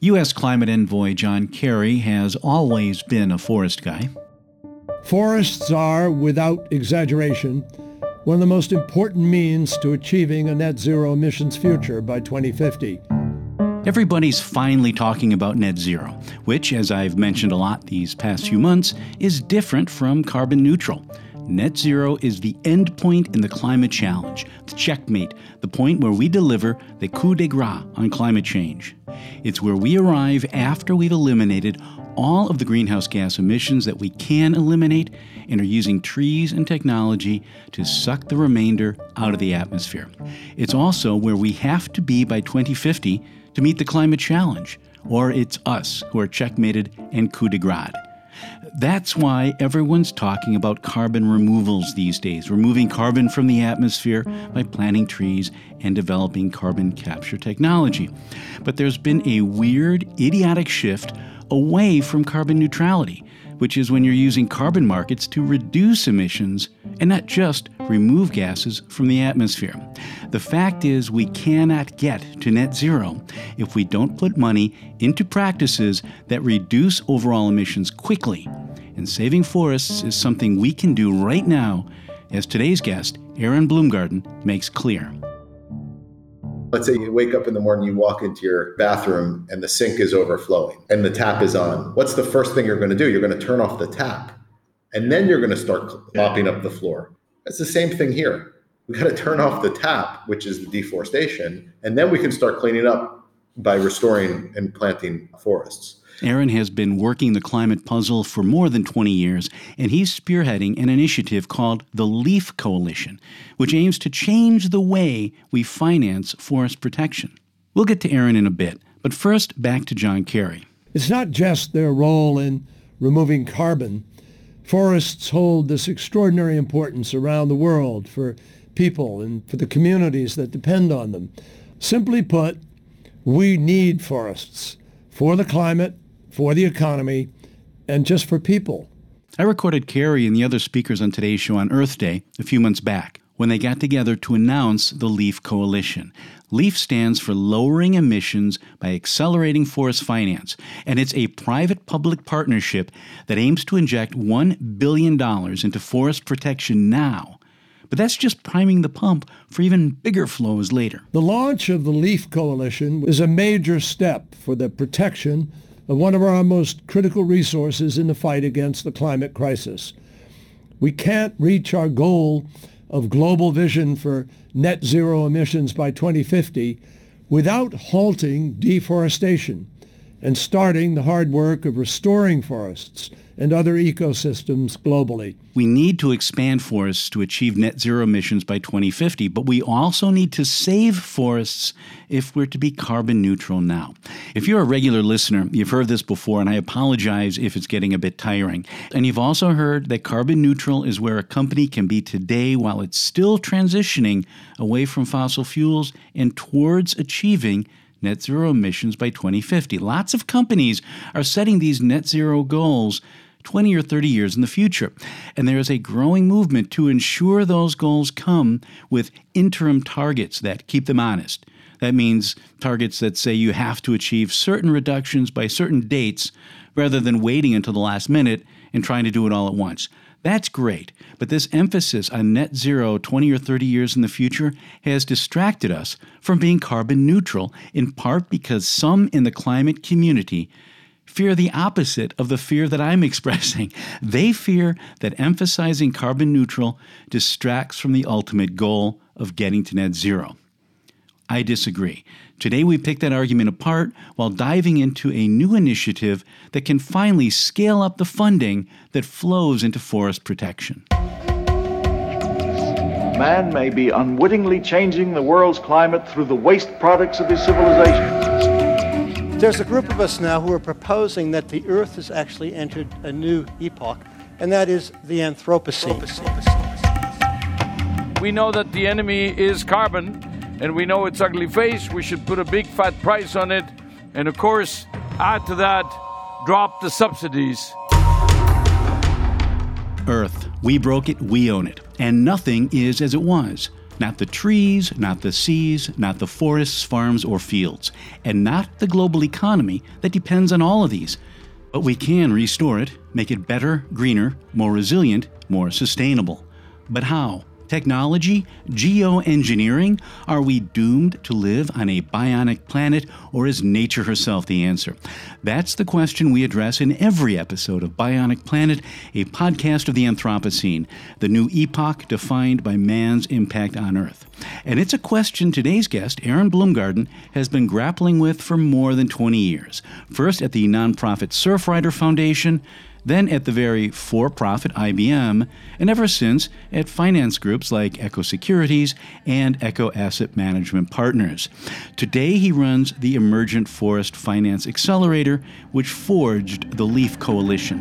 U.S. climate envoy John Kerry has always been a forest guy. Forests are, without exaggeration, one of the most important means to achieving a net zero emissions future by 2050. Everybody's finally talking about net zero, which, as I've mentioned a lot these past few months, is different from carbon neutral. Net zero is the end point in the climate challenge, the checkmate, the point where we deliver the coup de grace on climate change. It's where we arrive after we've eliminated all of the greenhouse gas emissions that we can eliminate and are using trees and technology to suck the remainder out of the atmosphere. It's also where we have to be by 2050 to meet the climate challenge, or it's us who are checkmated and coup de grace. That's why everyone's talking about carbon removals these days, removing carbon from the atmosphere by planting trees and developing carbon capture technology. But there's been a weird, idiotic shift away from carbon neutrality, which is when you're using carbon markets to reduce emissions and not just remove gases from the atmosphere. The fact is, we cannot get to net zero if we don't put money into practices that reduce overall emissions quickly. And saving forests is something we can do right now, as today's guest, Eron Bloomgarden, makes clear. Let's say you wake up in the morning, you walk into your bathroom, and the sink is overflowing and the tap is on. What's the first thing you're going to do? You're going to turn off the tap and then you're going to start mopping up the floor. That's the same thing here. We got to turn off the tap, which is the deforestation, and then we can start cleaning up by restoring and planting forests. Eron has been working the climate puzzle for more than 20 years, and he's spearheading an initiative called the LEAF Coalition, which aims to change the way we finance forest protection. We'll get to Eron in a bit, but first, back to John Kerry. It's not just their role in removing carbon. Forests hold this extraordinary importance around the world for people and for the communities that depend on them. Simply put, we need forests for the climate, for the economy, and just for people. I recorded Kerry and the other speakers on today's show on Earth Day a few months back when they got together to announce the LEAF Coalition. LEAF stands for Lowering Emissions by Accelerating Forest Finance, and it's a private public partnership that aims to inject $1 billion into forest protection now. But that's just priming the pump for even bigger flows later. The launch of the LEAF Coalition is a major step for the protection of one of our most critical resources in the fight against the climate crisis. We can't reach our goal of global vision for net zero emissions by 2050 without halting deforestation and starting the hard work of restoring forests and other ecosystems globally. We need to expand forests to achieve net zero emissions by 2050, but we also need to save forests if we're to be carbon neutral now. If you're a regular listener, you've heard this before, and I apologize if it's getting a bit tiring. And you've also heard that carbon neutral is where a company can be today while it's still transitioning away from fossil fuels and towards achieving net zero emissions by 2050. Lots of companies are setting these net zero goals 20 or 30 years in the future. And there is a growing movement to ensure those goals come with interim targets that keep them honest. That means targets that say you have to achieve certain reductions by certain dates rather than waiting until the last minute and trying to do it all at once. That's great, but this emphasis on net zero 20 or 30 years in the future has distracted us from being carbon neutral, in part because some in the climate community fear the opposite of the fear that I'm expressing. They fear that emphasizing carbon neutral distracts from the ultimate goal of getting to net zero. I disagree. Today, we pick that argument apart while diving into a new initiative that can finally scale up the funding that flows into forest protection. Man may be unwittingly changing the world's climate through the waste products of his civilization. There's a group of us now who are proposing that the Earth has actually entered a new epoch, and that is the Anthropocene. We know that the enemy is carbon, and we know its ugly face. We should put a big fat price on it, and of course, add to that, drop the subsidies. Earth, we broke it, we own it, and nothing is as it was. Not the trees, not the seas, not the forests, farms, or fields, and not the global economy that depends on all of these. But we can restore it, make it better, greener, more resilient, more sustainable. But how? Technology? Geoengineering? Are we doomed to live on a bionic planet, or is nature herself the answer? That's the question we address in every episode of Bionic Planet, a podcast of the Anthropocene, the new epoch defined by man's impact on Earth. And it's a question today's guest, Eron Bloomgarden, has been grappling with for more than 20 years. First at the nonprofit Surfrider Foundation, then at the very for profit IBM, and ever since at finance groups like EcoSecurities and EKO Asset Management Partners. Today, he runs the Emergent Forest Finance Accelerator, which forged the LEAF Coalition.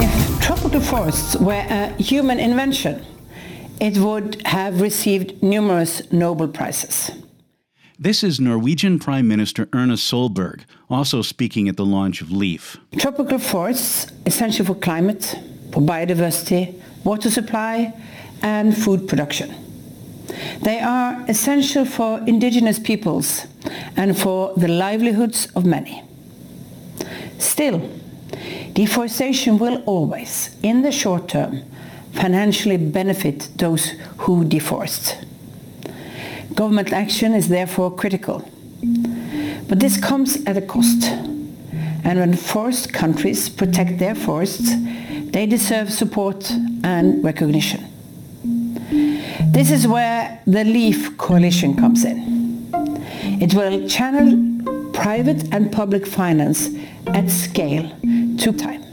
If tropical forests were a human invention, it would have received numerous Nobel Prizes. This is Norwegian Prime Minister Erna Solberg, also speaking at the launch of LEAF. Tropical forests essential for climate, for biodiversity, water supply, and food production. They are essential for indigenous peoples and for the livelihoods of many. Still, deforestation will always, in the short term, financially benefit those who deforest. Government action is therefore critical. But this comes at a cost. And when forest countries protect their forests, they deserve support and recognition. This is where the LEAF coalition comes in. It will channel private and public finance at scale to time.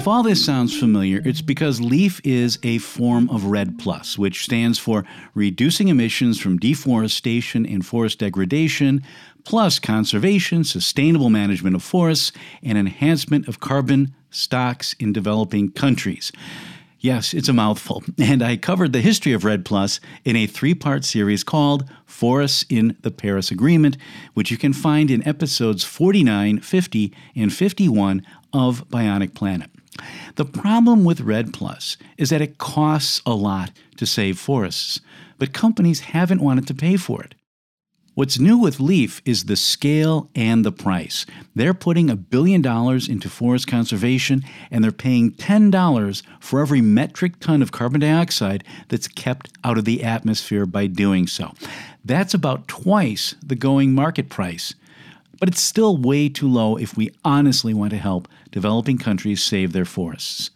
If all this sounds familiar, it's because LEAF is a form of REDD Plus, which stands for Reducing Emissions from Deforestation and Forest Degradation, plus conservation, sustainable management of forests, and enhancement of carbon stocks in developing countries. Yes, it's a mouthful, and I covered the history of REDD Plus in a three part series called Forests in the Paris Agreement, which you can find in episodes 49, 50, and 51 of Bionic Planet. The problem with REDD Plus is that it costs a lot to save forests, but companies haven't wanted to pay for it. What's new with Leaf is the scale and the price. They're putting a billion dollars into forest conservation and they're paying $10 for every metric ton of carbon dioxide that's kept out of the atmosphere by doing so. That's about twice the going market price but it's still way too low if we honestly want to help developing countries save their forests.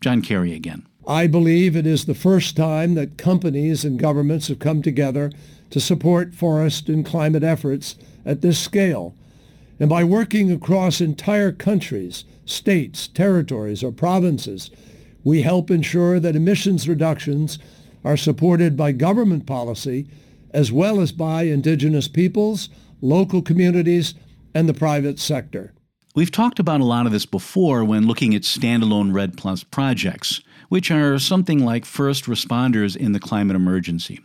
John Kerry again. I believe it is the first time that companies and governments have come together to support forest and climate efforts at this scale. And by working across entire countries, states, territories, or provinces, we help ensure that emissions reductions are supported by government policy as well as by indigenous peoples, local communities, and the private sector. We've talked about a lot of this before when looking at standalone REDD Plus projects, which are something like first responders in the climate emergency.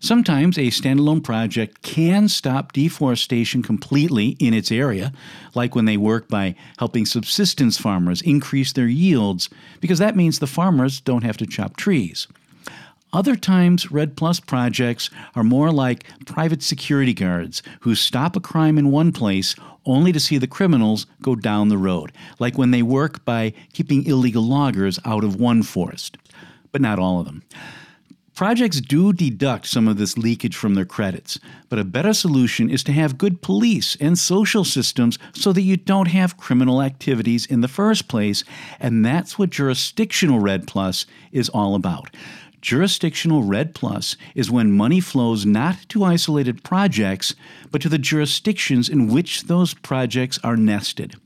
Sometimes a standalone project can stop deforestation completely in its area, like when they work by helping subsistence farmers increase their yields, because that means the farmers don't have to chop trees. Other times, REDD Plus projects are more like private security guards who stop a crime in one place only to see the criminals go down the road, like when they work by keeping illegal loggers out of one forest. But not all of them. Projects do deduct some of this leakage from their credits, but a better solution is to have good police and social systems so that you don't have criminal activities in the first place, and that's what jurisdictional REDD Plus is all about. Jurisdictional REDD Plus is when money flows not to isolated projects, but to the jurisdictions in which those projects are nested.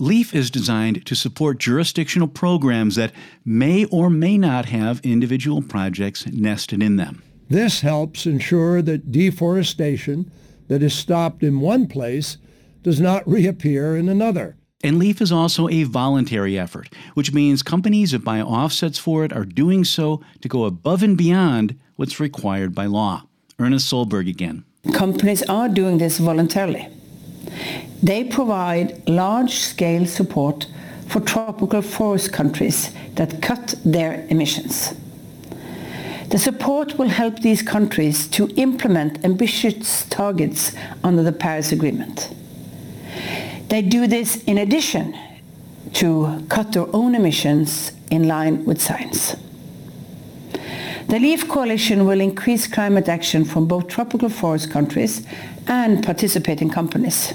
LEAF is designed to support jurisdictional programs that may or may not have individual projects nested in them. This helps ensure that deforestation that is stopped in one place does not reappear in another. And LEAF is also a voluntary effort, which means companies that buy offsets for it are doing so to go above and beyond what's required by law. Erna Solberg again. Companies are doing this voluntarily. They provide large-scale support for tropical forest countries that cut their emissions. The support will help these countries to implement ambitious targets under the Paris Agreement. They do this in addition to cut their own emissions in line with science. The LEAF coalition will increase climate action from both tropical forest countries and participating companies.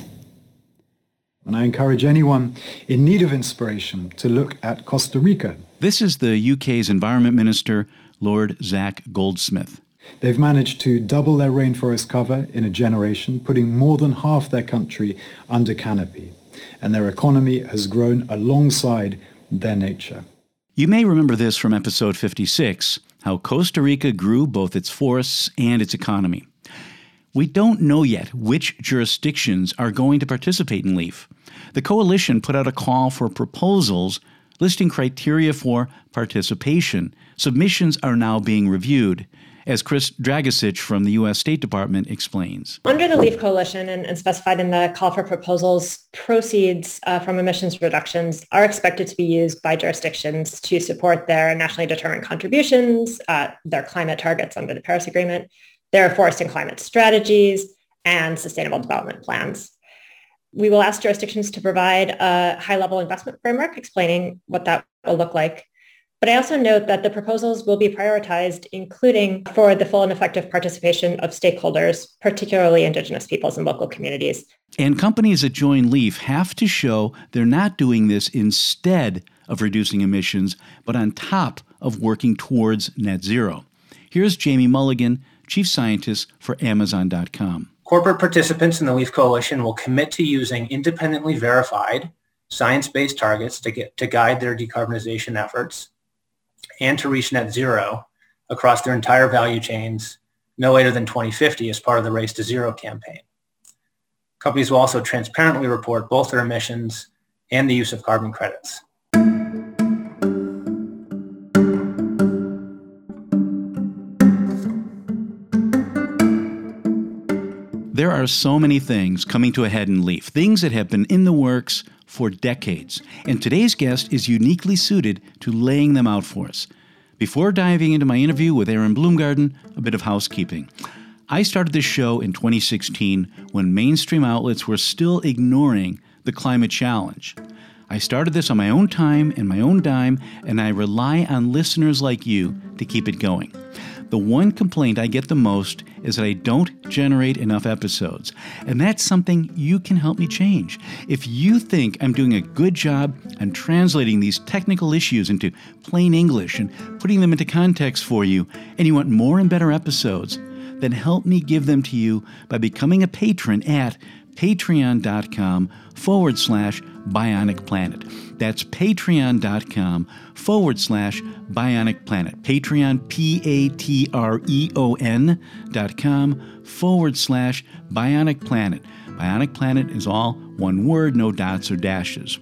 And I encourage anyone in need of inspiration to look at Costa Rica. This is the UK's Environment Minister, Lord Zac Goldsmith. They've managed to double their rainforest cover in a generation, putting more than half their country under canopy. And their economy has grown alongside their nature. You may remember this from episode 56 how Costa Rica grew both its forests and its economy. We don't know yet which jurisdictions are going to participate in LEAF. The coalition put out a call for proposals listing criteria for participation. Submissions are now being reviewed, as Chris Dragosich from the U.S. State Department explains. Under the LEAF Coalition and, and specified in the call for proposals, proceeds uh, from emissions reductions are expected to be used by jurisdictions to support their nationally determined contributions, uh, their climate targets under the Paris Agreement, their forest and climate strategies, and sustainable development plans. We will ask jurisdictions to provide a high-level investment framework explaining what that will look like. But I also note that the proposals will be prioritized, including for the full and effective participation of stakeholders, particularly Indigenous peoples and local communities. And companies that join LEAF have to show they're not doing this instead of reducing emissions, but on top of working towards net zero. Here's Jamie Mulligan, Chief Scientist for Amazon.com. Corporate participants in the LEAF Coalition will commit to using independently verified science-based targets to, get, to guide their decarbonization efforts and to reach net zero across their entire value chains no later than 2050 as part of the Race to Zero campaign. Companies will also transparently report both their emissions and the use of carbon credits. There are so many things coming to a head in Leaf, things that have been in the works for decades. And today's guest is uniquely suited to laying them out for us. Before diving into my interview with Eron Bloomgarden, a bit of housekeeping. I started this show in 2016 when mainstream outlets were still ignoring the climate challenge. I started this on my own time and my own dime, and I rely on listeners like you to keep it going. The one complaint I get the most is that I don't generate enough episodes. And that's something you can help me change. If you think I'm doing a good job on translating these technical issues into plain English and putting them into context for you, and you want more and better episodes, then help me give them to you by becoming a patron at patreon.com forward slash bionic planet. That's patreon.com forward slash bionic planet. Patreon, P A T R E O N dot com forward slash bionic planet. Bionic planet is all one word, no dots or dashes.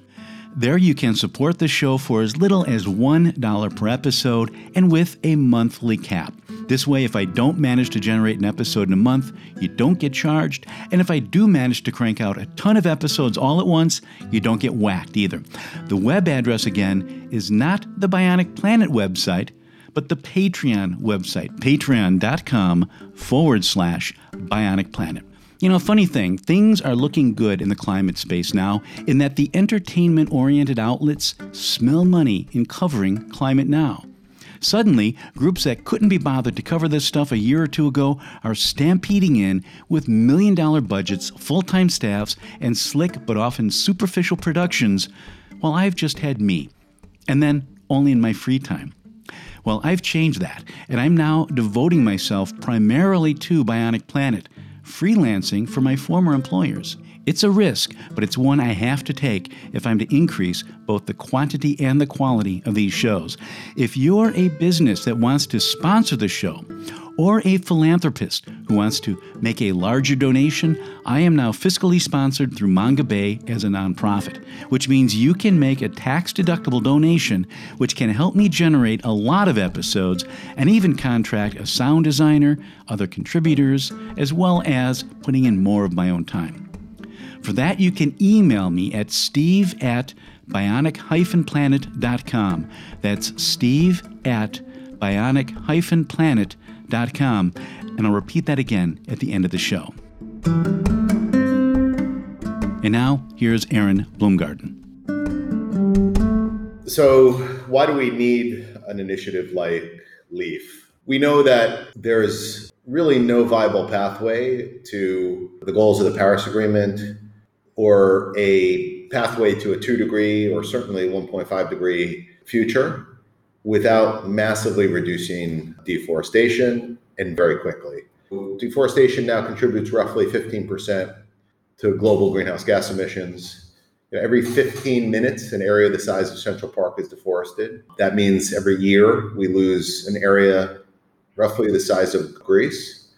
There you can support the show for as little as $1 per episode and with a monthly cap. This way, if I don't manage to generate an episode in a month, you don't get charged. And if I do manage to crank out a ton of episodes all at once, you don't get whacked either. The web address again is not the Bionic Planet website, but the Patreon website, patreon.com forward slash Bionic Planet. You know, funny thing, things are looking good in the climate space now in that the entertainment oriented outlets smell money in covering climate now. Suddenly, groups that couldn't be bothered to cover this stuff a year or two ago are stampeding in with million dollar budgets, full time staffs, and slick but often superficial productions, while I've just had me. And then only in my free time. Well, I've changed that, and I'm now devoting myself primarily to Bionic Planet, freelancing for my former employers. It's a risk, but it's one I have to take if I'm to increase both the quantity and the quality of these shows. If you're a business that wants to sponsor the show, or a philanthropist who wants to make a larger donation, I am now fiscally sponsored through Mongabay as a nonprofit, which means you can make a tax deductible donation, which can help me generate a lot of episodes and even contract a sound designer, other contributors, as well as putting in more of my own time. For that, you can email me at steve at bionic-planet.com. That's steve at bionic-planet.com. .Com and I'll repeat that again at the end of the show. And now, here's Eron Bloomgarden. So, why do we need an initiative like LEAF? We know that there's really no viable pathway to the goals of the Paris Agreement or a pathway to a two degree or certainly 1.5 degree future without massively reducing deforestation and very quickly. Deforestation now contributes roughly 15% to global greenhouse gas emissions. You know, every 15 minutes, an area the size of Central Park is deforested. That means every year we lose an area roughly the size of Greece.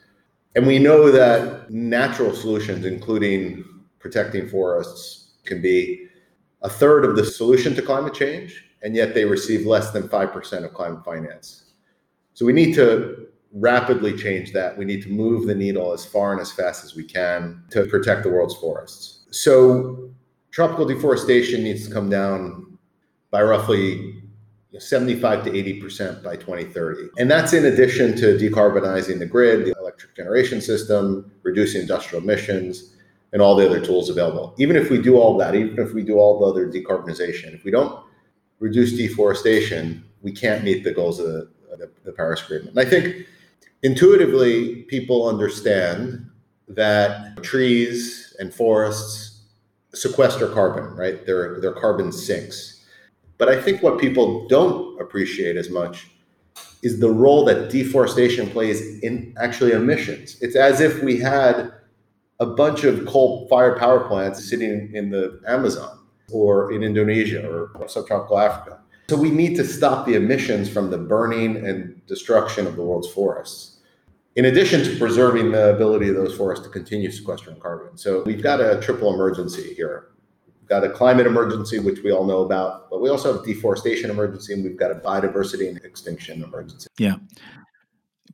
And we know that natural solutions, including protecting forests, can be a third of the solution to climate change, and yet they receive less than 5% of climate finance. So we need to rapidly change that. We need to move the needle as far and as fast as we can to protect the world's forests. So tropical deforestation needs to come down by roughly 75 to 80% by 2030. And that's in addition to decarbonizing the grid, the electric generation system, reducing industrial emissions, and all the other tools available. Even if we do all that, even if we do all the other decarbonization, if we don't reduce deforestation, we can't meet the goals of the, the, Paris Agreement. And I think intuitively people understand that trees and forests sequester carbon, right? They're, they're carbon sinks. But I think what people don't appreciate as much is the role that deforestation plays in actually emissions. It's as if we had a bunch of coal fired power plants sitting in the Amazon or in Indonesia or subtropical Africa. So we need to stop the emissions from the burning and destruction of the world's forests. In addition to preserving the ability of those forests to continue sequestering carbon. So we've got a triple emergency here. We've got a climate emergency, which we all know about, but we also have deforestation emergency and we've got a biodiversity and extinction emergency. Yeah.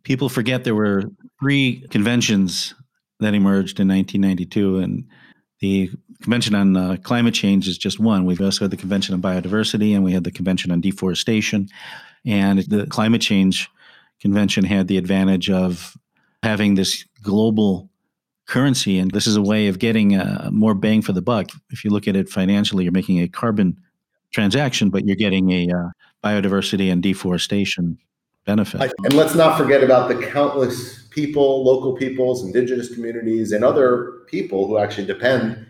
People forget there were three conventions that emerged in 1992 and the Convention on uh, Climate Change is just one. We've also had the Convention on Biodiversity and we had the Convention on Deforestation. And the Climate Change Convention had the advantage of having this global currency. And this is a way of getting uh, more bang for the buck. If you look at it financially, you're making a carbon transaction, but you're getting a uh, biodiversity and deforestation benefit. And let's not forget about the countless people, local peoples, indigenous communities, and other people who actually depend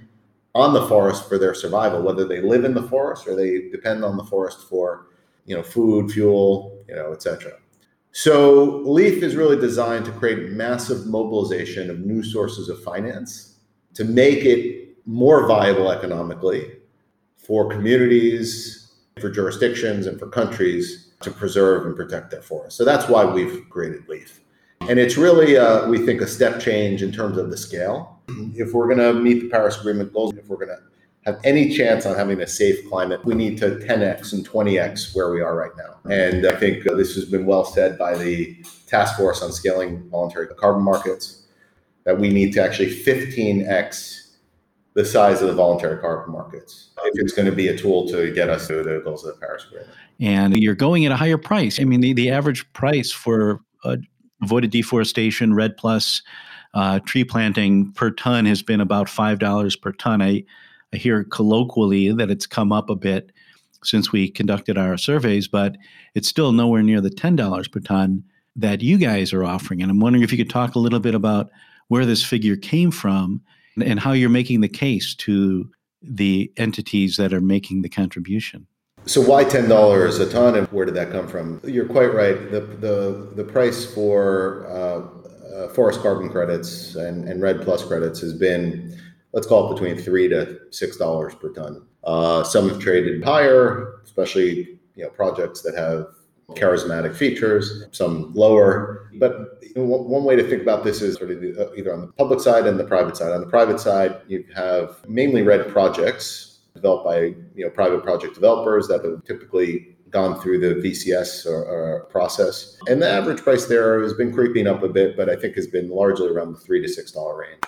on the forest for their survival, whether they live in the forest or they depend on the forest for, you know, food, fuel, you know, etc. So LEAF is really designed to create massive mobilization of new sources of finance to make it more viable economically for communities, for jurisdictions, and for countries to preserve and protect their forests. So that's why we've created LEAF. And it's really, uh, we think, a step change in terms of the scale. If we're going to meet the Paris Agreement goals, if we're going to have any chance on having a safe climate, we need to 10x and 20x where we are right now. And I think uh, this has been well said by the Task Force on Scaling Voluntary Carbon Markets that we need to actually 15x the size of the voluntary carbon markets if it's going to be a tool to get us to the goals of the Paris Agreement. And you're going at a higher price. I mean, the, the average price for uh, avoided deforestation, REDD Plus, uh, tree planting per ton has been about $5 per ton. I, I hear colloquially that it's come up a bit since we conducted our surveys, but it's still nowhere near the $10 per ton that you guys are offering. And I'm wondering if you could talk a little bit about where this figure came from and how you're making the case to the entities that are making the contribution. So why ten dollars a ton, and where did that come from? You're quite right. The the the price for uh, uh, forest carbon credits and, and REDD Plus credits has been, let's call it between three to six dollars per ton. Uh, some have traded higher, especially you know projects that have charismatic features. Some lower, but you know, one way to think about this is sort of uh, either on the public side and the private side. On the private side, you have mainly REDD projects developed by you know private project developers that have typically gone through the VCS or, uh, or uh, process. And the average price there has been creeping up a bit, but I think has been largely around the three to six dollar range.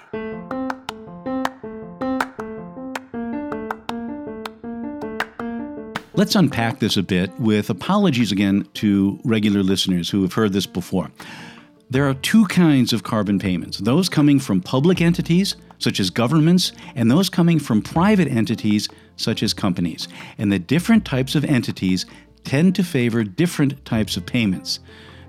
Let's unpack this a bit with apologies again to regular listeners who have heard this before. There are two kinds of carbon payments those coming from public entities, such as governments, and those coming from private entities, such as companies. And the different types of entities tend to favor different types of payments.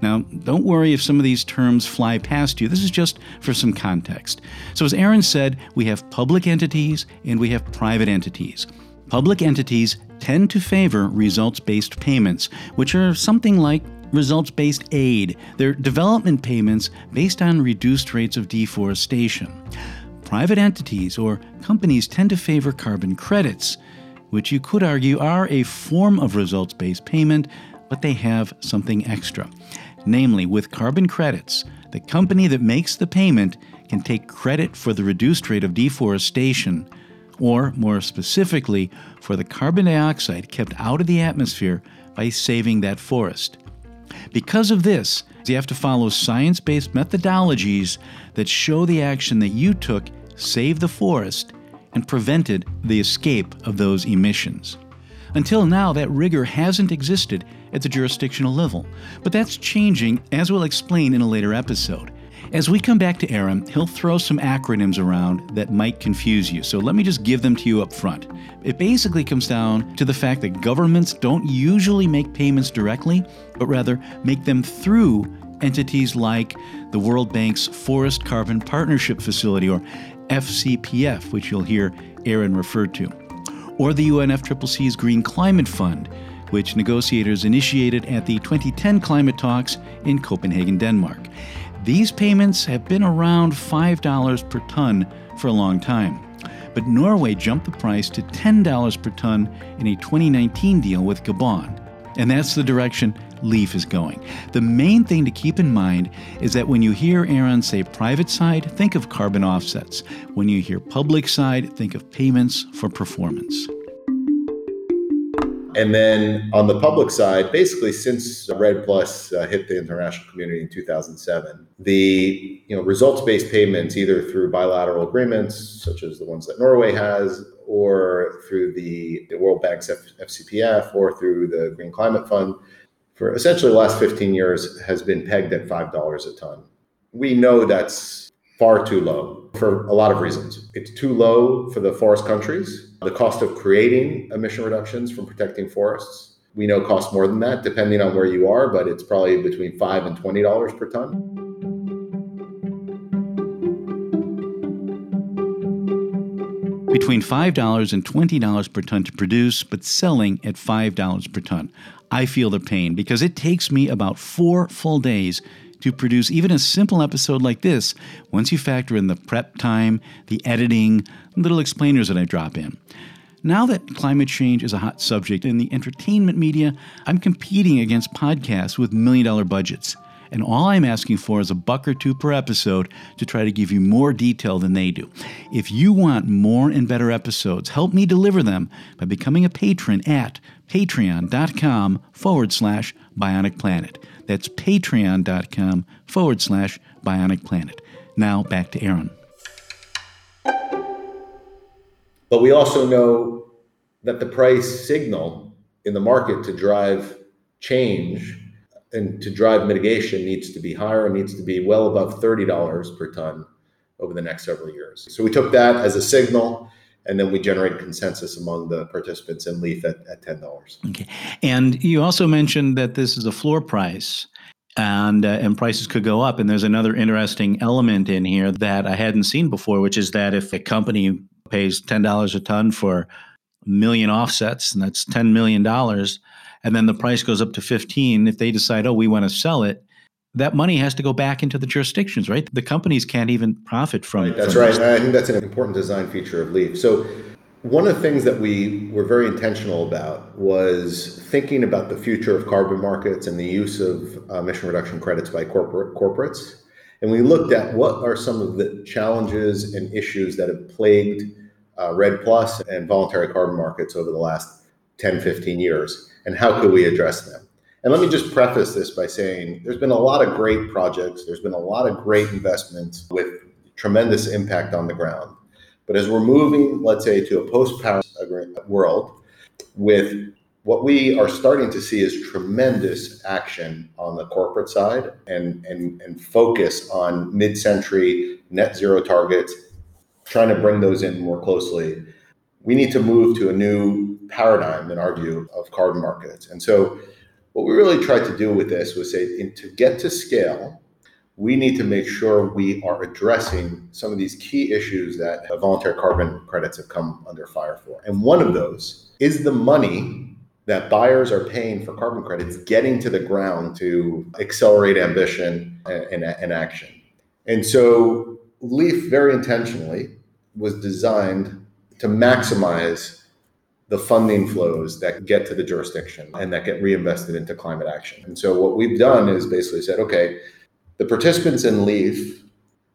Now, don't worry if some of these terms fly past you. This is just for some context. So, as Aaron said, we have public entities and we have private entities. Public entities tend to favor results based payments, which are something like results based aid. They're development payments based on reduced rates of deforestation. Private entities or companies tend to favor carbon credits, which you could argue are a form of results based payment, but they have something extra. Namely, with carbon credits, the company that makes the payment can take credit for the reduced rate of deforestation, or more specifically, for the carbon dioxide kept out of the atmosphere by saving that forest. Because of this, you have to follow science based methodologies that show the action that you took saved the forest and prevented the escape of those emissions. Until now, that rigor hasn't existed at the jurisdictional level, but that's changing, as we'll explain in a later episode. As we come back to Eron, he'll throw some acronyms around that might confuse you, so let me just give them to you up front. It basically comes down to the fact that governments don't usually make payments directly, but rather make them through entities like the World Bank's Forest Carbon Partnership Facility, or FCPF, which you'll hear Eron referred to, or the UNFCCC's Green Climate Fund, which negotiators initiated at the 2010 climate talks in Copenhagen, Denmark. These payments have been around $5 per ton for a long time. But Norway jumped the price to $10 per ton in a 2019 deal with Gabon. And that's the direction LEAF is going. The main thing to keep in mind is that when you hear Eron say private side, think of carbon offsets. When you hear public side, think of payments for performance. And then on the public side, basically since REDD Plus uh, hit the international community in 2007, the you know results-based payments either through bilateral agreements such as the ones that Norway has, or through the, the World Bank's F- FCPF, or through the Green Climate Fund, for essentially the last 15 years has been pegged at five dollars a ton. We know that's far too low for a lot of reasons. It's too low for the forest countries the cost of creating emission reductions from protecting forests, we know costs more than that, depending on where you are, but it's probably between five and twenty dollars per ton. Between $5 and $20 per ton to produce, but selling at $5 per ton. I feel the pain because it takes me about four full days to produce even a simple episode like this once you factor in the prep time, the editing, little explainers that I drop in. Now that climate change is a hot subject in the entertainment media, I'm competing against podcasts with million dollar budgets. And all I'm asking for is a buck or two per episode to try to give you more detail than they do. If you want more and better episodes, help me deliver them by becoming a patron at patreon.com forward slash bionic planet. That's patreon.com forward slash bionic planet. Now back to Eron. But we also know that the price signal in the market to drive change and to drive mitigation needs to be higher and needs to be well above $30 per ton over the next several years. So we took that as a signal and then we generate consensus among the participants in Leaf at, at ten dollars. Okay, and you also mentioned that this is a floor price, and uh, and prices could go up. And there's another interesting element in here that I hadn't seen before, which is that if a company pays ten dollars a ton for a million offsets, and that's ten million dollars, and then the price goes up to fifteen, if they decide, oh, we want to sell it, that money has to go back into the jurisdictions, right? The companies can't even profit from it. That's from right. I think that's an important design feature of Leaf. So, one of the things that we were very intentional about was thinking about the future of carbon markets and the use of uh, emission reduction credits by corporate corporates. And we looked at what are some of the challenges and issues that have plagued uh, REDD Plus and voluntary carbon markets over the last 10, 15 years, and how could we address them? And let me just preface this by saying there's been a lot of great projects, there's been a lot of great investments with tremendous impact on the ground. But as we're moving, let's say, to a post Paris world with what we are starting to see is tremendous action on the corporate side and, and, and focus on mid century net zero targets, trying to bring those in more closely. We need to move to a new paradigm, in our view, of carbon markets. And so, what we really tried to do with this was say to get to scale, we need to make sure we are addressing some of these key issues that voluntary carbon credits have come under fire for. And one of those is the money that buyers are paying for carbon credits getting to the ground to accelerate ambition and, and, and action. And so LEAF very intentionally was designed to maximize the funding flows that get to the jurisdiction and that get reinvested into climate action. And so what we've done is basically said, okay, the participants in LEAF,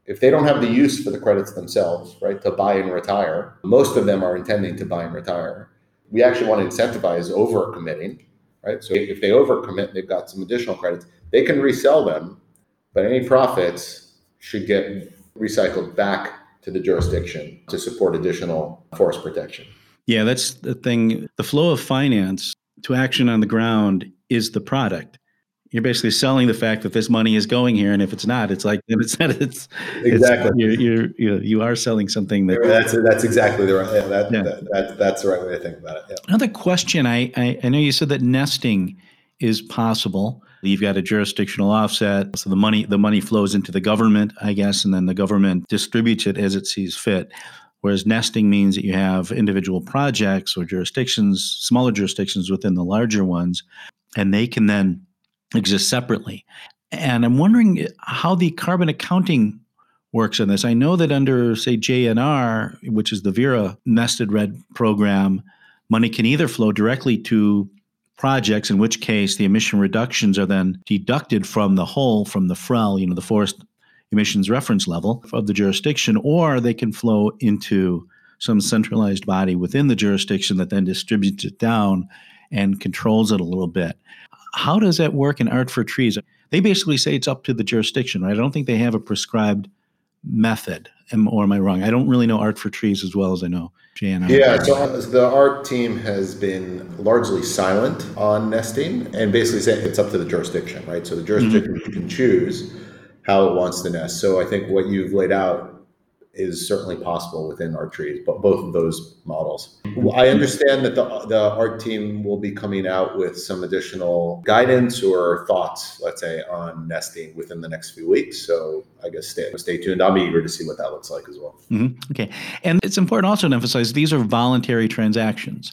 if they don't have the use for the credits themselves, right, to buy and retire, most of them are intending to buy and retire we actually want to incentivize over committing, right? So if they overcommit, they've got some additional credits, they can resell them, but any profits should get recycled back to the jurisdiction to support additional forest protection. Yeah, that's the thing. The flow of finance to action on the ground is the product you're basically selling the fact that this money is going here, and if it's not, it's like if it's not. It's exactly it's, you're, you're, you're you are selling something that that's that's exactly the right. Yeah, that, yeah. That, that, that's the right way to think about it. Yeah. Another question. I, I I know you said that nesting is possible. You've got a jurisdictional offset, so the money the money flows into the government, I guess, and then the government distributes it as it sees fit. Whereas nesting means that you have individual projects or jurisdictions, smaller jurisdictions within the larger ones, and they can then exist separately. And I'm wondering how the carbon accounting works on this. I know that under, say, JNR, which is the Verra nested REDD program, money can either flow directly to projects, in which case the emission reductions are then deducted from the whole, from the FREL, you know, the forest emissions reference level of the jurisdiction, or they can flow into some centralized body within the jurisdiction that then distributes it down and controls it a little bit. How does that work in Art for Trees? They basically say it's up to the jurisdiction, right? I don't think they have a prescribed method. Am, or am I wrong? I don't really know Art for Trees as well as I know JNR. Yeah, so the art team has been largely silent on nesting and basically saying it's up to the jurisdiction, right? So the jurisdiction mm-hmm. can choose how it wants to nest. So I think what you've laid out is certainly possible within our trees, but both of those models. I understand that the, the art team will be coming out with some additional guidance or thoughts, let's say, on nesting within the next few weeks. So I guess stay, stay tuned. I'll be eager to see what that looks like as well. Mm-hmm. Okay. And it's important also to emphasize these are voluntary transactions.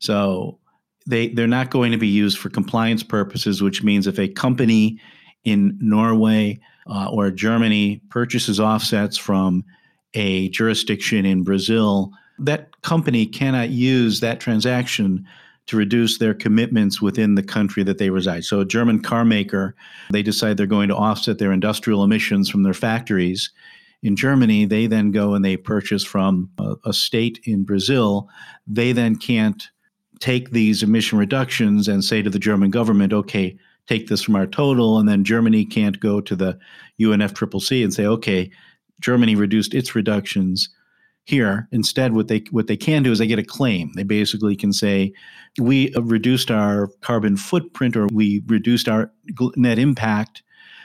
So they, they're not going to be used for compliance purposes, which means if a company in Norway uh, or Germany purchases offsets from a jurisdiction in Brazil, that company cannot use that transaction to reduce their commitments within the country that they reside. So, a German car maker, they decide they're going to offset their industrial emissions from their factories. In Germany, they then go and they purchase from a, a state in Brazil. They then can't take these emission reductions and say to the German government, okay, take this from our total. And then Germany can't go to the UNFCCC and say, okay, Germany reduced its reductions here. Instead, what they what they can do is they get a claim. They basically can say, we reduced our carbon footprint or we reduced our net impact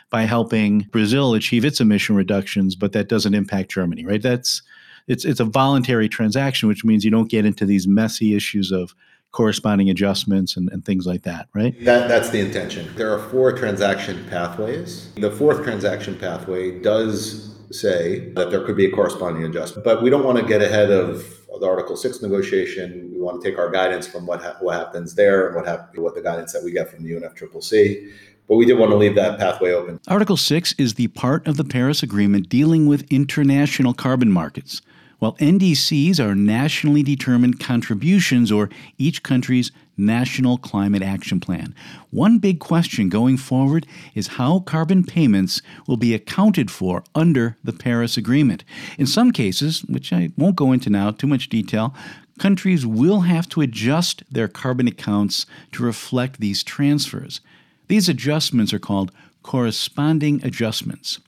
by helping Brazil achieve its emission reductions, but that doesn't impact Germany, right? That's it's it's a voluntary transaction, which means you don't get into these messy issues of corresponding adjustments and, and things like that, right? That, that's the intention. There are four transaction pathways. The fourth transaction pathway does say that there could be a corresponding adjustment. But we don't want to get ahead of the Article 6 negotiation. We want to take our guidance from what, ha- what happens there and what, hap- what the guidance that we get from the UNFCCC. But we did want to leave that pathway open. Article 6 is the part of the Paris Agreement dealing with international carbon markets while NDCs are nationally determined contributions or each country's national climate action plan. One big question going forward is how carbon payments will be accounted for under the Paris Agreement. In some cases, which I won't go into now too much detail, countries will have to adjust their carbon accounts to reflect these transfers. These adjustments are called corresponding adjustments.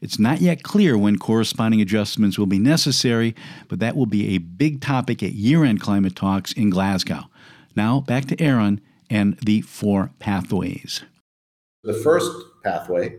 It's not yet clear when corresponding adjustments will be necessary, but that will be a big topic at year end climate talks in Glasgow. Now back to Eron and the four pathways. The first pathway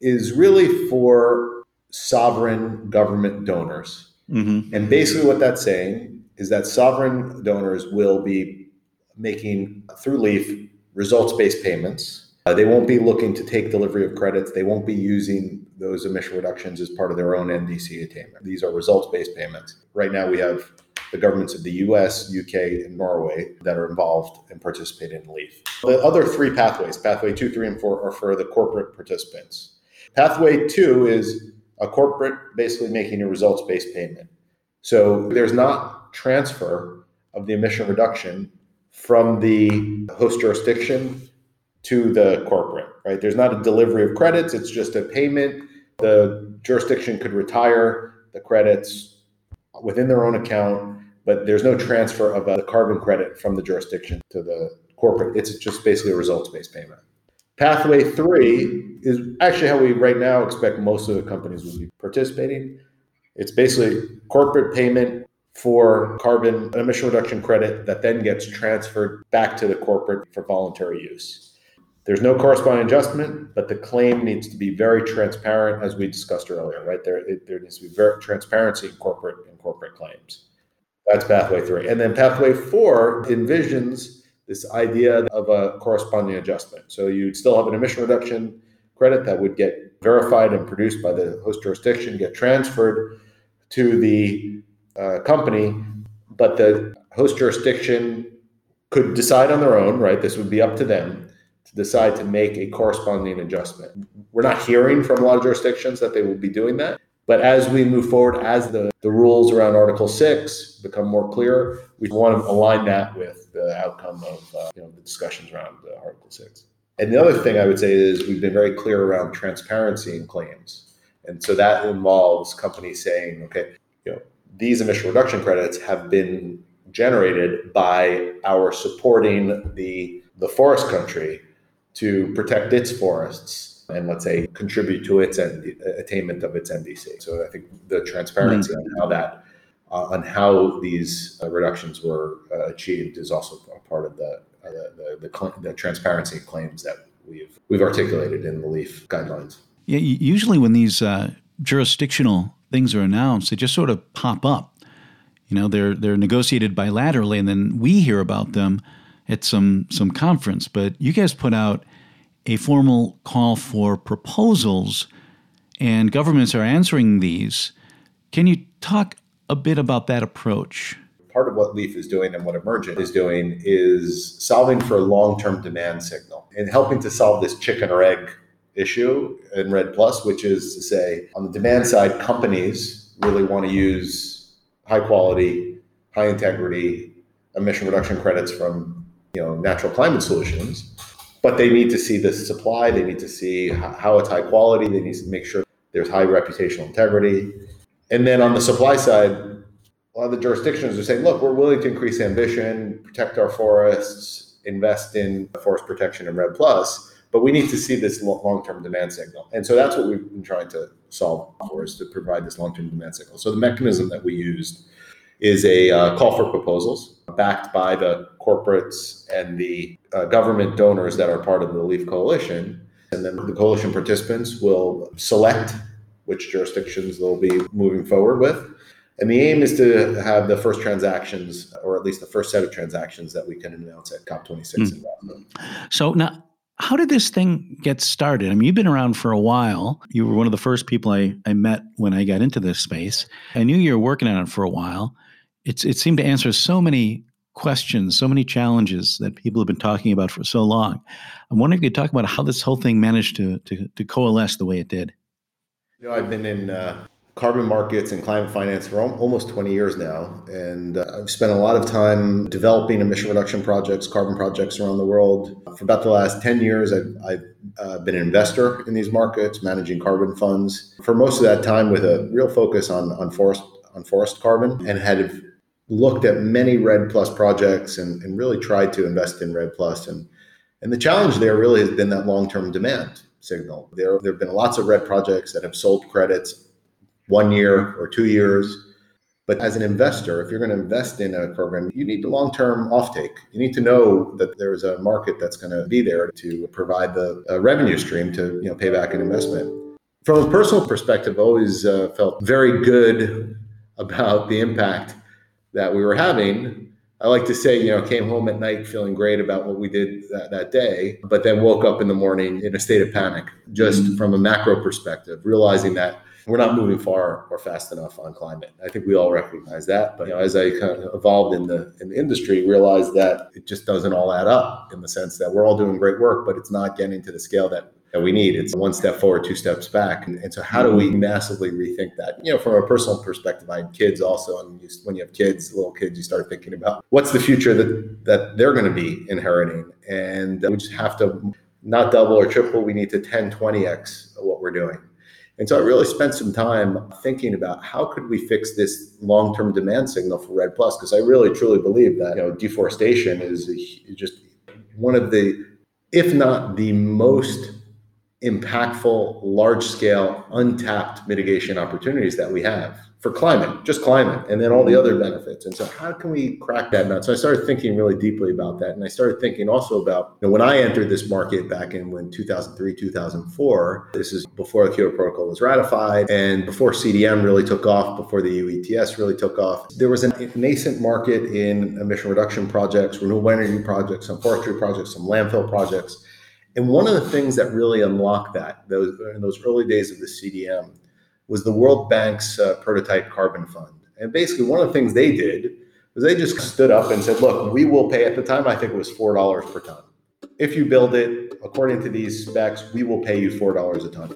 is really for sovereign government donors. Mm-hmm. And basically, what that's saying is that sovereign donors will be making, through LEAF, results based payments. Uh, they won't be looking to take delivery of credits. They won't be using those emission reductions as part of their own NDC attainment. These are results based payments. Right now, we have the governments of the US, UK, and Norway that are involved and participate in LEAF. The other three pathways, pathway two, three, and four, are for the corporate participants. Pathway two is a corporate basically making a results based payment. So there's not transfer of the emission reduction from the host jurisdiction to the corporate, right? There's not a delivery of credits, it's just a payment. The jurisdiction could retire the credits within their own account, but there's no transfer of a carbon credit from the jurisdiction to the corporate. It's just basically a results based payment. Pathway three is actually how we right now expect most of the companies will be participating. It's basically corporate payment for carbon emission reduction credit that then gets transferred back to the corporate for voluntary use. There's no corresponding adjustment, but the claim needs to be very transparent, as we discussed earlier, right? There, it, there needs to be very transparency in corporate in corporate claims. That's pathway three. And then pathway four envisions this idea of a corresponding adjustment. So you'd still have an emission reduction credit that would get verified and produced by the host jurisdiction, get transferred to the uh, company, but the host jurisdiction could decide on their own, right? This would be up to them to decide to make a corresponding adjustment. We're not hearing from a lot of jurisdictions that they will be doing that. But as we move forward, as the, the rules around Article 6 become more clear, we want to align that with the outcome of uh, you know, the discussions around uh, Article 6. And the other thing I would say is we've been very clear around transparency in claims. And so that involves companies saying, okay, you know, these emission reduction credits have been generated by our supporting the, the forest country to protect its forests and let's say contribute to its end, attainment of its NDC. So I think the transparency mm-hmm. on how that uh, on how these uh, reductions were uh, achieved is also a part of the uh, the, the, the, the, transparency claims that we've we've articulated in the LEAF guidelines. Yeah, usually when these uh, jurisdictional things are announced, they just sort of pop up. You know, they're they're negotiated bilaterally, and then we hear about them at some some conference. But you guys put out a formal call for proposals, and governments are answering these. Can you talk a bit about that approach? Part of what LEAF is doing and what Emergent is doing is solving for a long term demand signal and helping to solve this chicken or egg issue in REDD Plus, which is to say, on the demand side, companies really want to use high quality, high integrity emission reduction credits from you know natural climate solutions, but they need to see the supply, they need to see how it's high quality, they need to make sure there's high reputational integrity. And then on the supply side, a lot of the jurisdictions are saying, look, we're willing to increase ambition, protect our forests, invest in forest protection and REDD Plus but we need to see this long-term demand signal. And so that's what we've been trying to solve for is to provide this long-term demand signal. So the mechanism that we used is a uh, call for proposals backed by the corporates and the uh, government donors that are part of the LEAF coalition. And then the coalition participants will select which jurisdictions they'll be moving forward with. And the aim is to have the first transactions, or at least the first set of transactions that we can announce at COP26 mm. So now, how did this thing get started? I mean, you've been around for a while. You were one of the first people I, I met when I got into this space. I knew you were working on it for a while. It's, it seemed to answer so many questions, so many challenges that people have been talking about for so long. I'm wondering if you could talk about how this whole thing managed to, to, to coalesce the way it did. You know, I've been in uh, carbon markets and climate finance for almost 20 years now. And uh, I've spent a lot of time developing emission reduction projects, carbon projects around the world. For about the last 10 years, I've, I've uh, been an investor in these markets, managing carbon funds. For most of that time, with a real focus on, on forest on forest carbon, and had looked at many REDD Plus projects and, and really tried to invest in REDD Plus. And and the challenge there really has been that long term demand signal. There, there have been lots of REDD projects that have sold credits one year or two years. But as an investor, if you're going to invest in a program, you need the long-term offtake. You need to know that there's a market that's going to be there to provide the uh, revenue stream to you know pay back an investment. From a personal perspective, I always uh, felt very good about the impact that we were having. I like to say, you know, came home at night feeling great about what we did that, that day, but then woke up in the morning in a state of panic, just mm-hmm. from a macro perspective, realizing that we're not moving far or fast enough on climate. I think we all recognize that. But you know, as I kind of evolved in the in the industry, realized that it just doesn't all add up in the sense that we're all doing great work, but it's not getting to the scale that that we need. It's one step forward, two steps back. And, and, so, how do we mm-hmm. massively rethink that? You know, from a personal perspective, I had kids also, and you, when you have kids, little kids, you start thinking about what's the future that that they're going to be inheriting, and uh, we just have to not double or triple. We need to 10, 20x what we're doing. And so I really spent some time thinking about how could we fix this long-term demand signal for REDD Plus because I really truly believe that you know deforestation is just one of the if not the most impactful large-scale untapped mitigation opportunities that we have for climate, just climate, and then all the other benefits. And so, how can we crack that nut? So, I started thinking really deeply about that, and I started thinking also about you know, when I entered this market back in when 2003, 2004. This is before the Kyoto Protocol was ratified, and before CDM really took off, before the EU ETS really took off. There was a nascent market in emission reduction projects, renewable energy projects, some forestry projects, some landfill projects. And one of the things that really unlocked that, those in those early days of the CDM, was the World Bank's uh, prototype carbon fund. And basically, one of the things they did was they just stood up and said, look, we will pay, at the time, I think it was $4 per ton. If you build it according to these specs, we will pay you $4 a ton.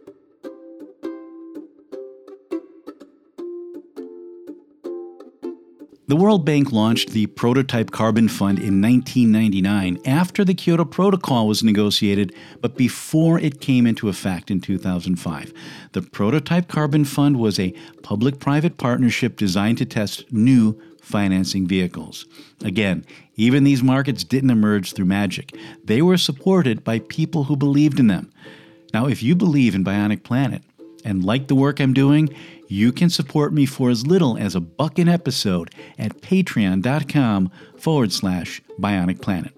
The World Bank launched the Prototype Carbon Fund in 1999 after the Kyoto Protocol was negotiated, but before it came into effect in 2005. The Prototype Carbon Fund was a public private partnership designed to test new financing vehicles. Again, even these markets didn't emerge through magic, they were supported by people who believed in them. Now, if you believe in Bionic Planet and like the work I'm doing, you can support me for as little as a buck an episode at patreon.com forward slash bionic planet.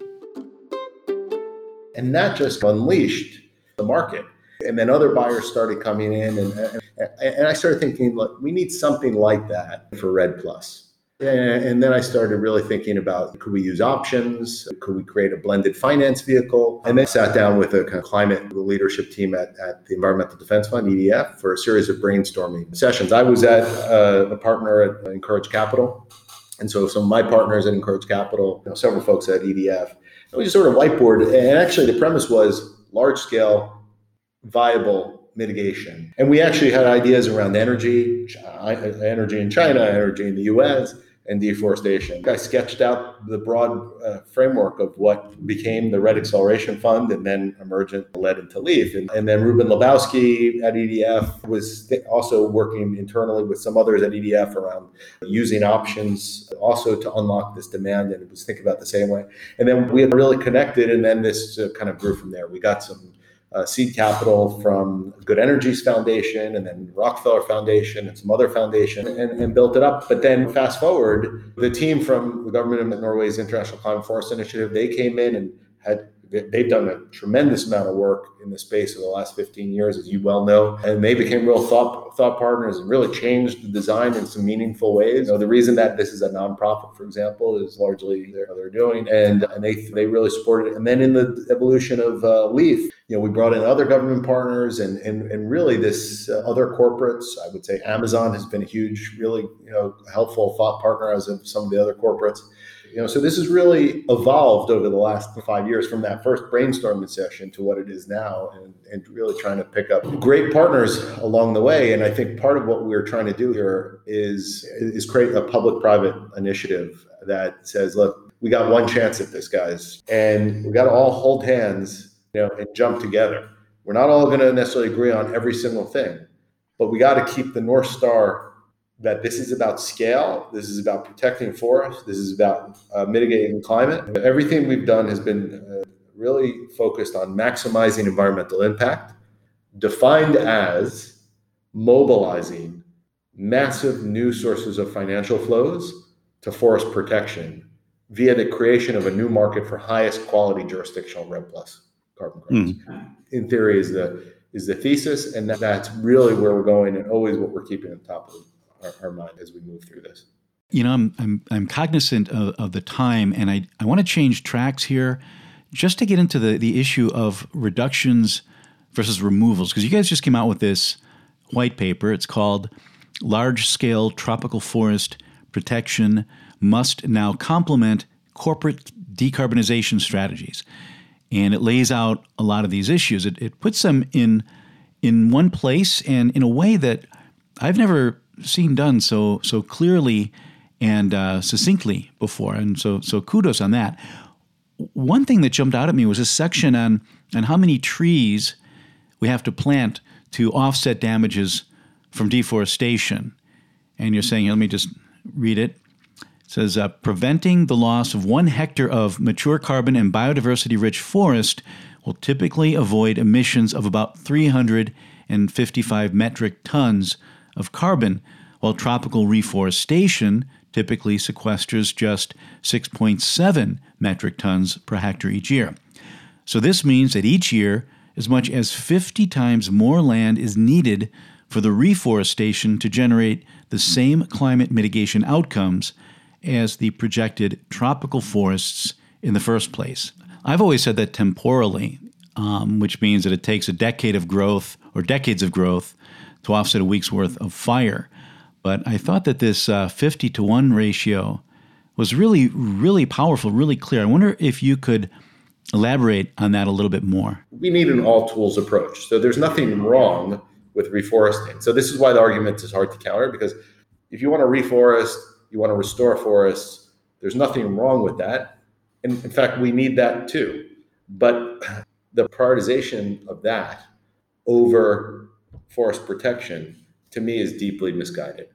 And that just unleashed the market. And then other buyers started coming in, and, and, and I started thinking, look, we need something like that for REDD Plus. And then I started really thinking about could we use options? Could we create a blended finance vehicle? And then sat down with a kind of climate leadership team at, at the Environmental Defense Fund, EDF, for a series of brainstorming sessions. I was at uh, a partner at Encourage Capital. And so some of my partners at Encourage Capital, you know, several folks at EDF, and we just sort of whiteboard. And actually, the premise was large scale, viable mitigation. And we actually had ideas around energy, energy in China, energy in the US, and deforestation. I sketched out the broad uh, framework of what became the REDD Acceleration Fund and then Emergent led into LEAF. And, and then Ruben Lubowski at EDF was th- also working internally with some others at EDF around using options also to unlock this demand. And it was thinking about the same way. And then we had really connected, and then this uh, kind of grew from there. We got some uh, seed capital from Good Energies Foundation and then Rockefeller Foundation and some other foundation and, and, built it up. But then fast forward, the team from the government of Norway's International Climate Forest Initiative, they came in and had they've done a tremendous amount of work in the space of the last 15 years, as you well know, and they became real thought thought partners and really changed the design in some meaningful ways. You know, the reason that this is a nonprofit, for example, is largely they're, they're doing, and and they they really supported it. And then in the evolution of uh, Leaf, you know, we brought in other government partners and and and really this uh, other corporates. I would say Amazon has been a huge, really you know helpful thought partner as of some of the other corporates. You know, so this has really evolved over the last five years from that first brainstorming session to what it is now, and, and really trying to pick up great partners along the way. And I think part of what we're trying to do here is is create a public-private initiative that says, look, we got one chance at this, guys, and we got to all hold hands, you know, and jump together. We're not all going to necessarily agree on every single thing, but we got to keep the north star that this is about scale. This is about protecting forests. This is about uh, mitigating climate. Everything we've done has been uh, really focused on maximizing environmental impact, defined as mobilizing massive new sources of financial flows to forest protection via the creation of a new market for highest quality jurisdictional REDD plus carbon credits. Mm. In theory, is the is the thesis, and that's really where we're going, and always what we're keeping on top of our, our mind as we move through this. You know, I'm I'm, I'm cognizant of, of the time, and I I want to change tracks here, just to get into the the issue of reductions versus removals, because you guys just came out with this white paper. It's called Large Scale Tropical Forest Protection Must Now Complement Corporate Decarbonization Strategies and it lays out a lot of these issues. It, it puts them in in one place and in a way that I've never seen done so so clearly and uh, succinctly before. And so so kudos on that. One thing that jumped out at me was a section on on how many trees we have to plant to offset damages from deforestation. And you're saying, here, let me just read it. it says uh, preventing the loss of one hectare of mature carbon and biodiversity rich forest will typically avoid emissions of about 355 metric tons of carbon, while tropical reforestation typically sequesters just 6.7 metric tons per hectare each year. So this means that each year, as much as 50 times more land is needed for the reforestation to generate the same climate mitigation outcomes as the projected tropical forests in the first place. I've always said that temporally, um, which means that it takes a decade of growth or decades of growth to offset a week's worth of fire. But I thought that this uh, 50 to 1 ratio was really, really powerful, really clear. I wonder if you could elaborate on that a little bit more. We need an all tools approach. So there's nothing wrong with reforesting. So this is why the argument is hard to counter because if you want to reforest you want to restore forests. There's nothing wrong with that. And in fact, we need that too. But the prioritization of that over forest protection to me is deeply misguided.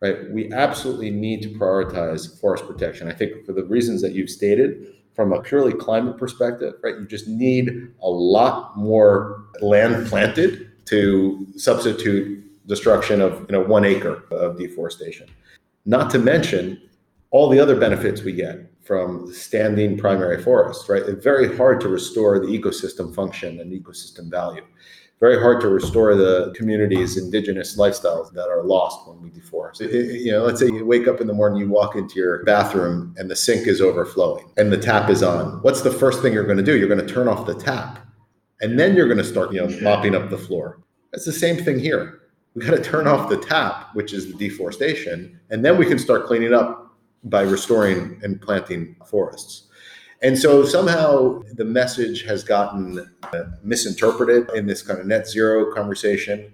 Right? We absolutely need to prioritize forest protection. I think for the reasons that you've stated, from a purely climate perspective, right? You just need a lot more land planted to substitute destruction of you know one acre of deforestation. Not to mention all the other benefits we get from standing primary forests, right? It's very hard to restore the ecosystem function and ecosystem value. Very hard to restore the community's indigenous lifestyles that are lost when we deforest. It, it, you know, let's say you wake up in the morning, you walk into your bathroom, and the sink is overflowing, and the tap is on. What's the first thing you're going to do? You're going to turn off the tap, and then you're going to start, you know, mopping up the floor. It's the same thing here we got to turn off the tap, which is the deforestation, and then we can start cleaning up by restoring and planting forests. And so somehow the message has gotten uh, misinterpreted in this kind of net zero conversation.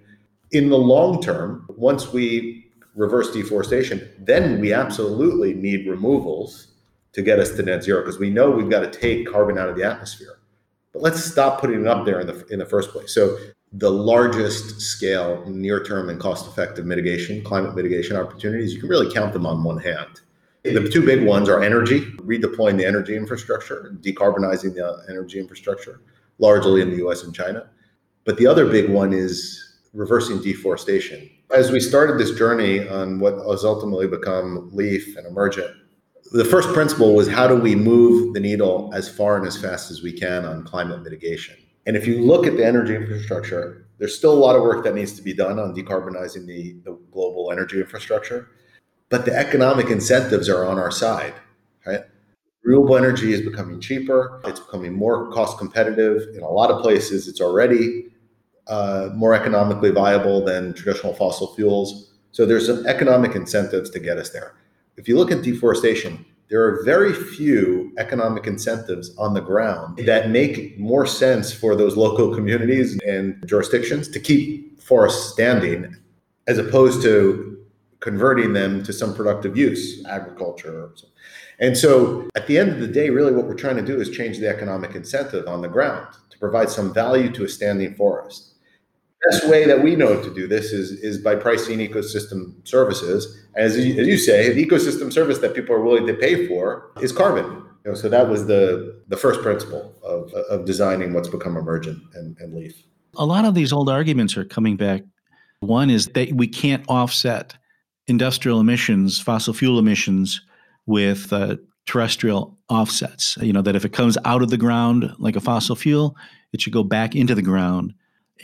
In the long term, once we reverse deforestation, then we absolutely need removals to get us to net zero because we know we've got to take carbon out of the atmosphere. But let's stop putting it up there in the in the first place. So the largest scale, near term, and cost effective mitigation, climate mitigation opportunities, you can really count them on one hand. The two big ones are energy, redeploying the energy infrastructure, decarbonizing the energy infrastructure, largely in the US and China. But the other big one is reversing deforestation. As we started this journey on what has ultimately become LEAF and Emergent, the first principle was how do we move the needle as far and as fast as we can on climate mitigation? And if you look at the energy infrastructure, there's still a lot of work that needs to be done on decarbonizing the, the global energy infrastructure. But the economic incentives are on our side, right? Renewable energy is becoming cheaper. It's becoming more cost competitive. In a lot of places, it's already uh, more economically viable than traditional fossil fuels. So there's some economic incentives to get us there. If you look at deforestation, there are very few economic incentives on the ground that make more sense for those local communities and jurisdictions to keep forests standing as opposed to converting them to some productive use, agriculture. And so at the end of the day, really what we're trying to do is change the economic incentive on the ground to provide some value to a standing forest best way that we know to do this is is by pricing ecosystem services. As you, as you say, the ecosystem service that people are willing to pay for is carbon. You know, so that was the the first principle of, of designing what's become emergent and, and leaf. A lot of these old arguments are coming back. One is that we can't offset industrial emissions, fossil fuel emissions, with uh, terrestrial offsets. You know, that if it comes out of the ground like a fossil fuel, it should go back into the ground,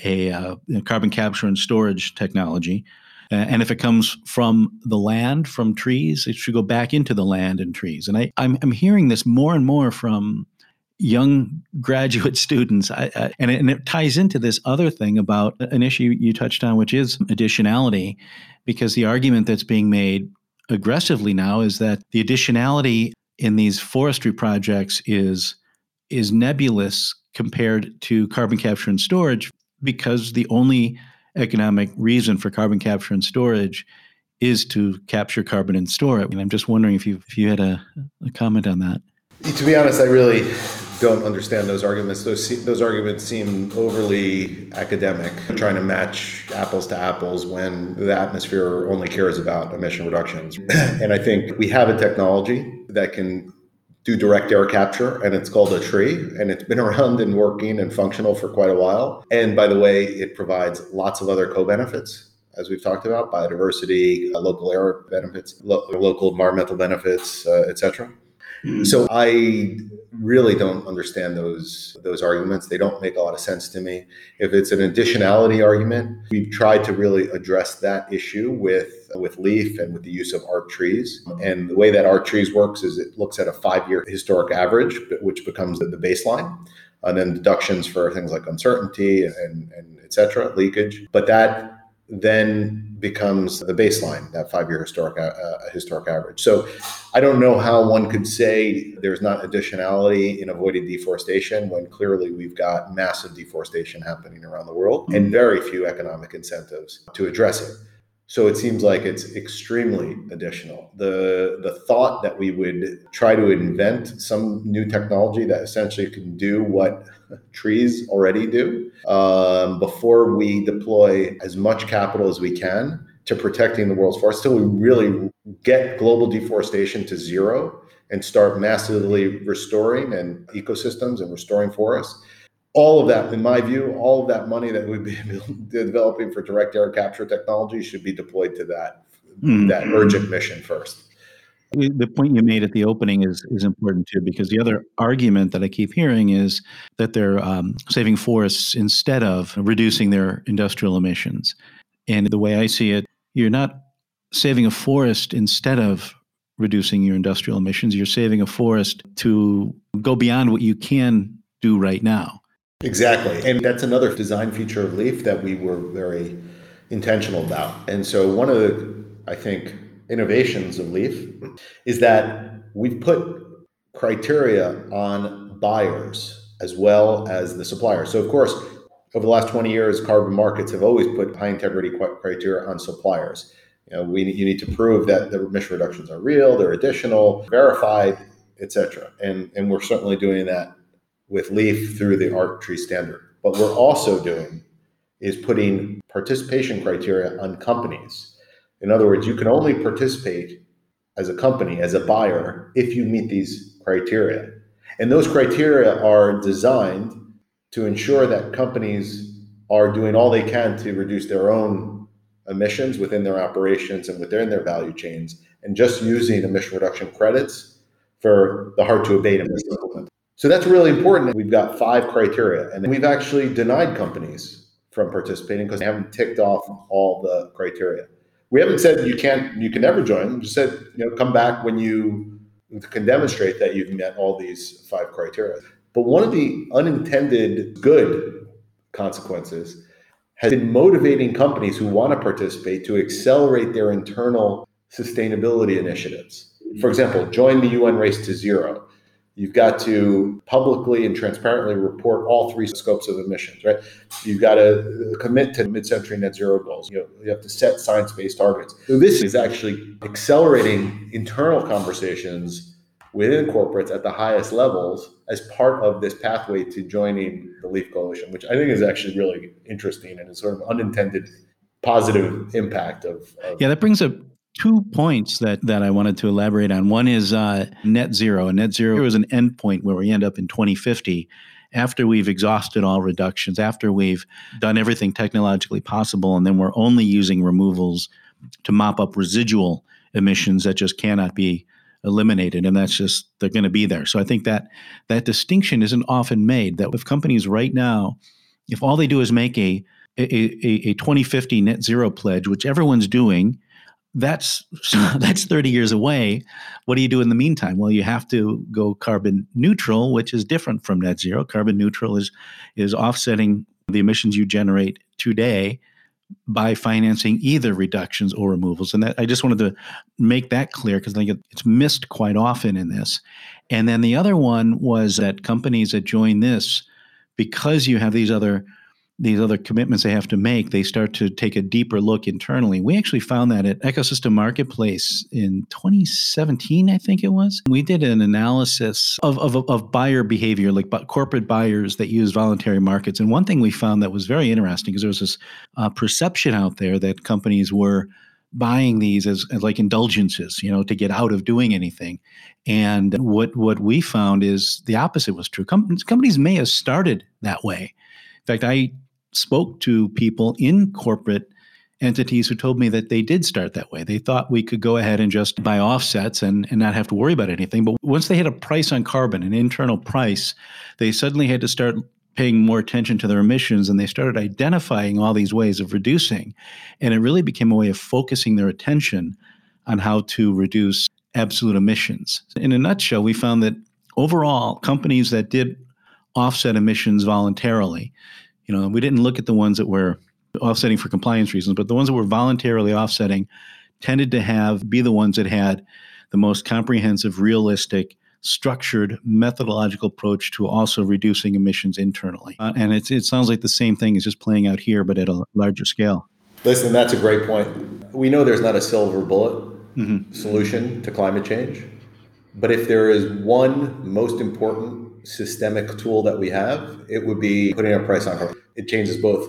a, uh, carbon capture and storage technology. And if it comes from the land, from trees, it should go back into the land and trees. And I, I'm, I'm hearing this more and more from young graduate students. I, I, and, it, and it ties into this other thing about an issue you touched on, which is additionality, because the argument that's being made aggressively now is that the additionality in these forestry projects is is nebulous compared to carbon capture and storage because the only economic reason for carbon capture and storage is to capture carbon and store it. And I'm just wondering if you if you had a, a comment on that. To be honest, I really don't understand those arguments. Those those arguments seem overly academic, trying to match apples to apples when the atmosphere only cares about emission reductions. and I think we have a technology that can do direct air capture, and it's called a tree, and it's been around and working and functional for quite a while. And by the way, it provides lots of other co-benefits as we've talked about biodiversity, uh, local air benefits, lo- local environmental benefits, uh, etc. Mm-hmm. So I really don't understand those those arguments. They don't make a lot of sense to me. If it's an additionality argument, we've tried to really address that issue with with LEAF and with the use of ART TREES. And the way that ART TREES works is it looks at a five year historic average, which becomes the, baseline, and then deductions for things like uncertainty and, and et cetera, leakage. But that then becomes the baseline, that five-year historic uh, uh, historic average. So, I don't know how one could say there's not additionality in avoided deforestation when clearly we've got massive deforestation happening around the world and very few economic incentives to address it. So it seems like it's extremely additional. The the thought that we would try to invent some new technology that essentially can do what trees already do um, before we deploy as much capital as we can to protecting the world's forests till we really get global deforestation to zero and start massively restoring and ecosystems and restoring forests all of that, in my view, all of that money that we've been developing for direct air capture technology should be deployed to that mm. that urgent mission first. The point you made at the opening is is important too, because the other argument that I keep hearing is that they're um, saving forests instead of reducing their industrial emissions. And the way I see it, you're not saving a forest instead of reducing your industrial emissions. You're saving a forest to go beyond what you can do right now. Exactly. And that's another design feature of Leaf that we were very intentional about. And so one of the, I think, innovations of Leaf is that we've put criteria on buyers as well as the suppliers. So of course, over the last 20 years, carbon markets have always put high integrity criteria on suppliers. You know, we you need to prove that the emission reductions are real, they're additional, verified, etc. And and we're certainly doing that with Leaf through the ART TREE standard. What we're also doing is putting participation criteria on companies. In other words, you can only participate as a company, as a buyer, if you meet these criteria. And those criteria are designed to ensure that companies are doing all they can to reduce their own emissions within their operations and within their value chains, and just using emission reduction credits for the hard to abate emissions. So that's really important. We've got five criteria, and we've actually denied companies from participating because they haven't ticked off all the criteria. We haven't said you can't, you can never join. We just said, you know, come back when you can demonstrate that you've met all these five criteria. But one of the unintended good consequences has been motivating companies who want to participate to accelerate their internal sustainability initiatives. For example, join the UN race to zero You've got to publicly and transparently report all three scopes of emissions, right? You've got to commit to mid-century net zero goals. You, know, you have to set science-based targets. So this is actually accelerating internal conversations within corporates at the highest levels as part of this pathway to joining the Leaf Coalition, which I think is actually really interesting and is sort of unintended positive impact of, of yeah that brings up two points that that I wanted to elaborate on. One is uh, net zero. And net zero is an endpoint where we end up in 2050 after we've exhausted all reductions, after we've done everything technologically possible, and then we're only using removals to mop up residual emissions that just cannot be eliminated and that's just they're going to be there so i think that that distinction isn't often made that if companies right now if all they do is make a a, a, a 2050 net zero pledge which everyone's doing that's that's 30 years away. What do you do in the meantime? Well you have to go carbon neutral which is different from net zero. Carbon neutral is is offsetting the emissions you generate today by financing either reductions or removals. And that i just wanted to make that clear because i think it's missed quite often in this. And then the other one was that companies that join this because you have these other these other commitments they have to make, they start to take a deeper look internally. We actually found that at Ecosystem Marketplace in 2017, I think it was. We did an analysis of, of, of buyer behavior, like corporate buyers that use voluntary markets. And one thing we found that was very interesting because there was this uh, perception out there that companies were buying these as, as, like indulgences, you know, to get out of doing anything. And what what we found is the opposite was true. Com- companies may have started that way. In fact, I spoke to people in corporate entities who told me that they did start that way. They thought we could go ahead and just buy offsets and, and not have to worry about anything. But once they had a price on carbon, an internal price, they suddenly had to start paying more attention to their emissions and they started identifying all these ways of reducing. And it really became a way of focusing their attention on how to reduce absolute emissions. In a nutshell, we found that overall, companies that did offset emissions voluntarily you know, we didn't look at the ones that were offsetting for compliance reasons, but the ones that were voluntarily offsetting tended to have be the ones that had the most comprehensive, realistic, structured methodological approach to also reducing emissions internally. Uh, and it, it sounds like the same thing is just playing out here, but at a larger scale. Listen, that's a great point. We know there's not a silver bullet mm-hmm. solution to climate change, but if there is one most important systemic tool that we have, it would be putting a price on carbon. It changes both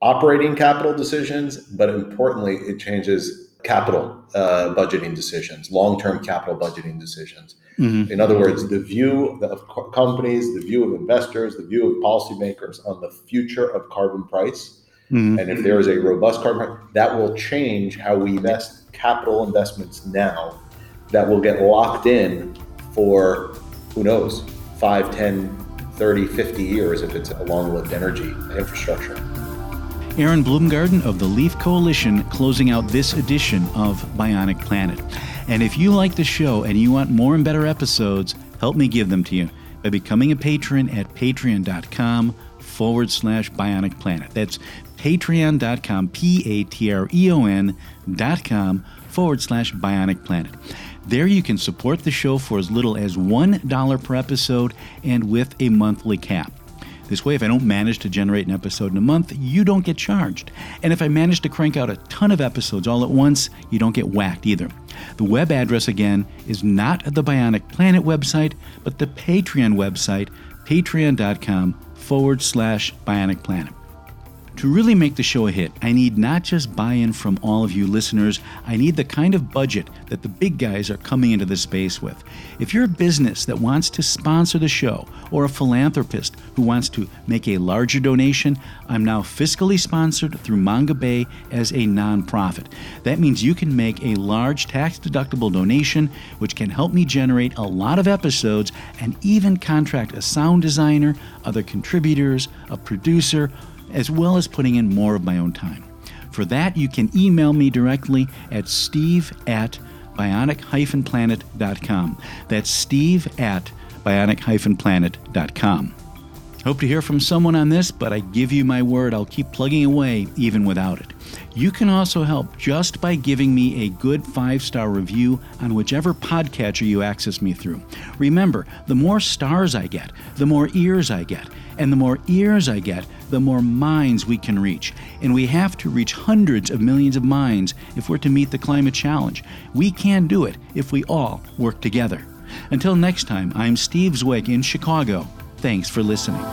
operating capital decisions, but importantly, it changes capital uh, budgeting decisions, long term capital budgeting decisions. Mm-hmm. In other words, the view of companies, the view of investors, the view of policymakers on the future of carbon price. Mm-hmm. And if there is a robust carbon price, that will change how we invest capital investments now that will get locked in for who knows 5, 10, 30, 50 years if it's a long lived energy infrastructure. Eron Bloomgarden of the Leaf Coalition closing out this edition of Bionic Planet. And if you like the show and you want more and better episodes, help me give them to you by becoming a patron at patreon.com forward slash bionic planet. That's patreon.com, P A T R E O N dot com forward slash bionic planet. There you can support the show for as little as $1 per episode and with a monthly cap. This way, if I don't manage to generate an episode in a month, you don't get charged. And if I manage to crank out a ton of episodes all at once, you don't get whacked either. The web address again is not the Bionic Planet website, but the Patreon website, patreon.com forward slash Bionic Planet. To really make the show a hit, I need not just buy in from all of you listeners, I need the kind of budget that the big guys are coming into this space with. If you're a business that wants to sponsor the show, or a philanthropist who wants to make a larger donation, I'm now fiscally sponsored through Mongabay as a nonprofit. That means you can make a large tax deductible donation, which can help me generate a lot of episodes and even contract a sound designer, other contributors, a producer as well as putting in more of my own time. For that, you can email me directly at steve at bionic-planet.com. That's steve at bionic-planet.com. Hope to hear from someone on this, but I give you my word I'll keep plugging away even without it. You can also help just by giving me a good five star review on whichever podcatcher you access me through. Remember, the more stars I get, the more ears I get. And the more ears I get, the more minds we can reach. And we have to reach hundreds of millions of minds if we're to meet the climate challenge. We can do it if we all work together. Until next time, I'm Steve Zwick in Chicago. Thanks for listening.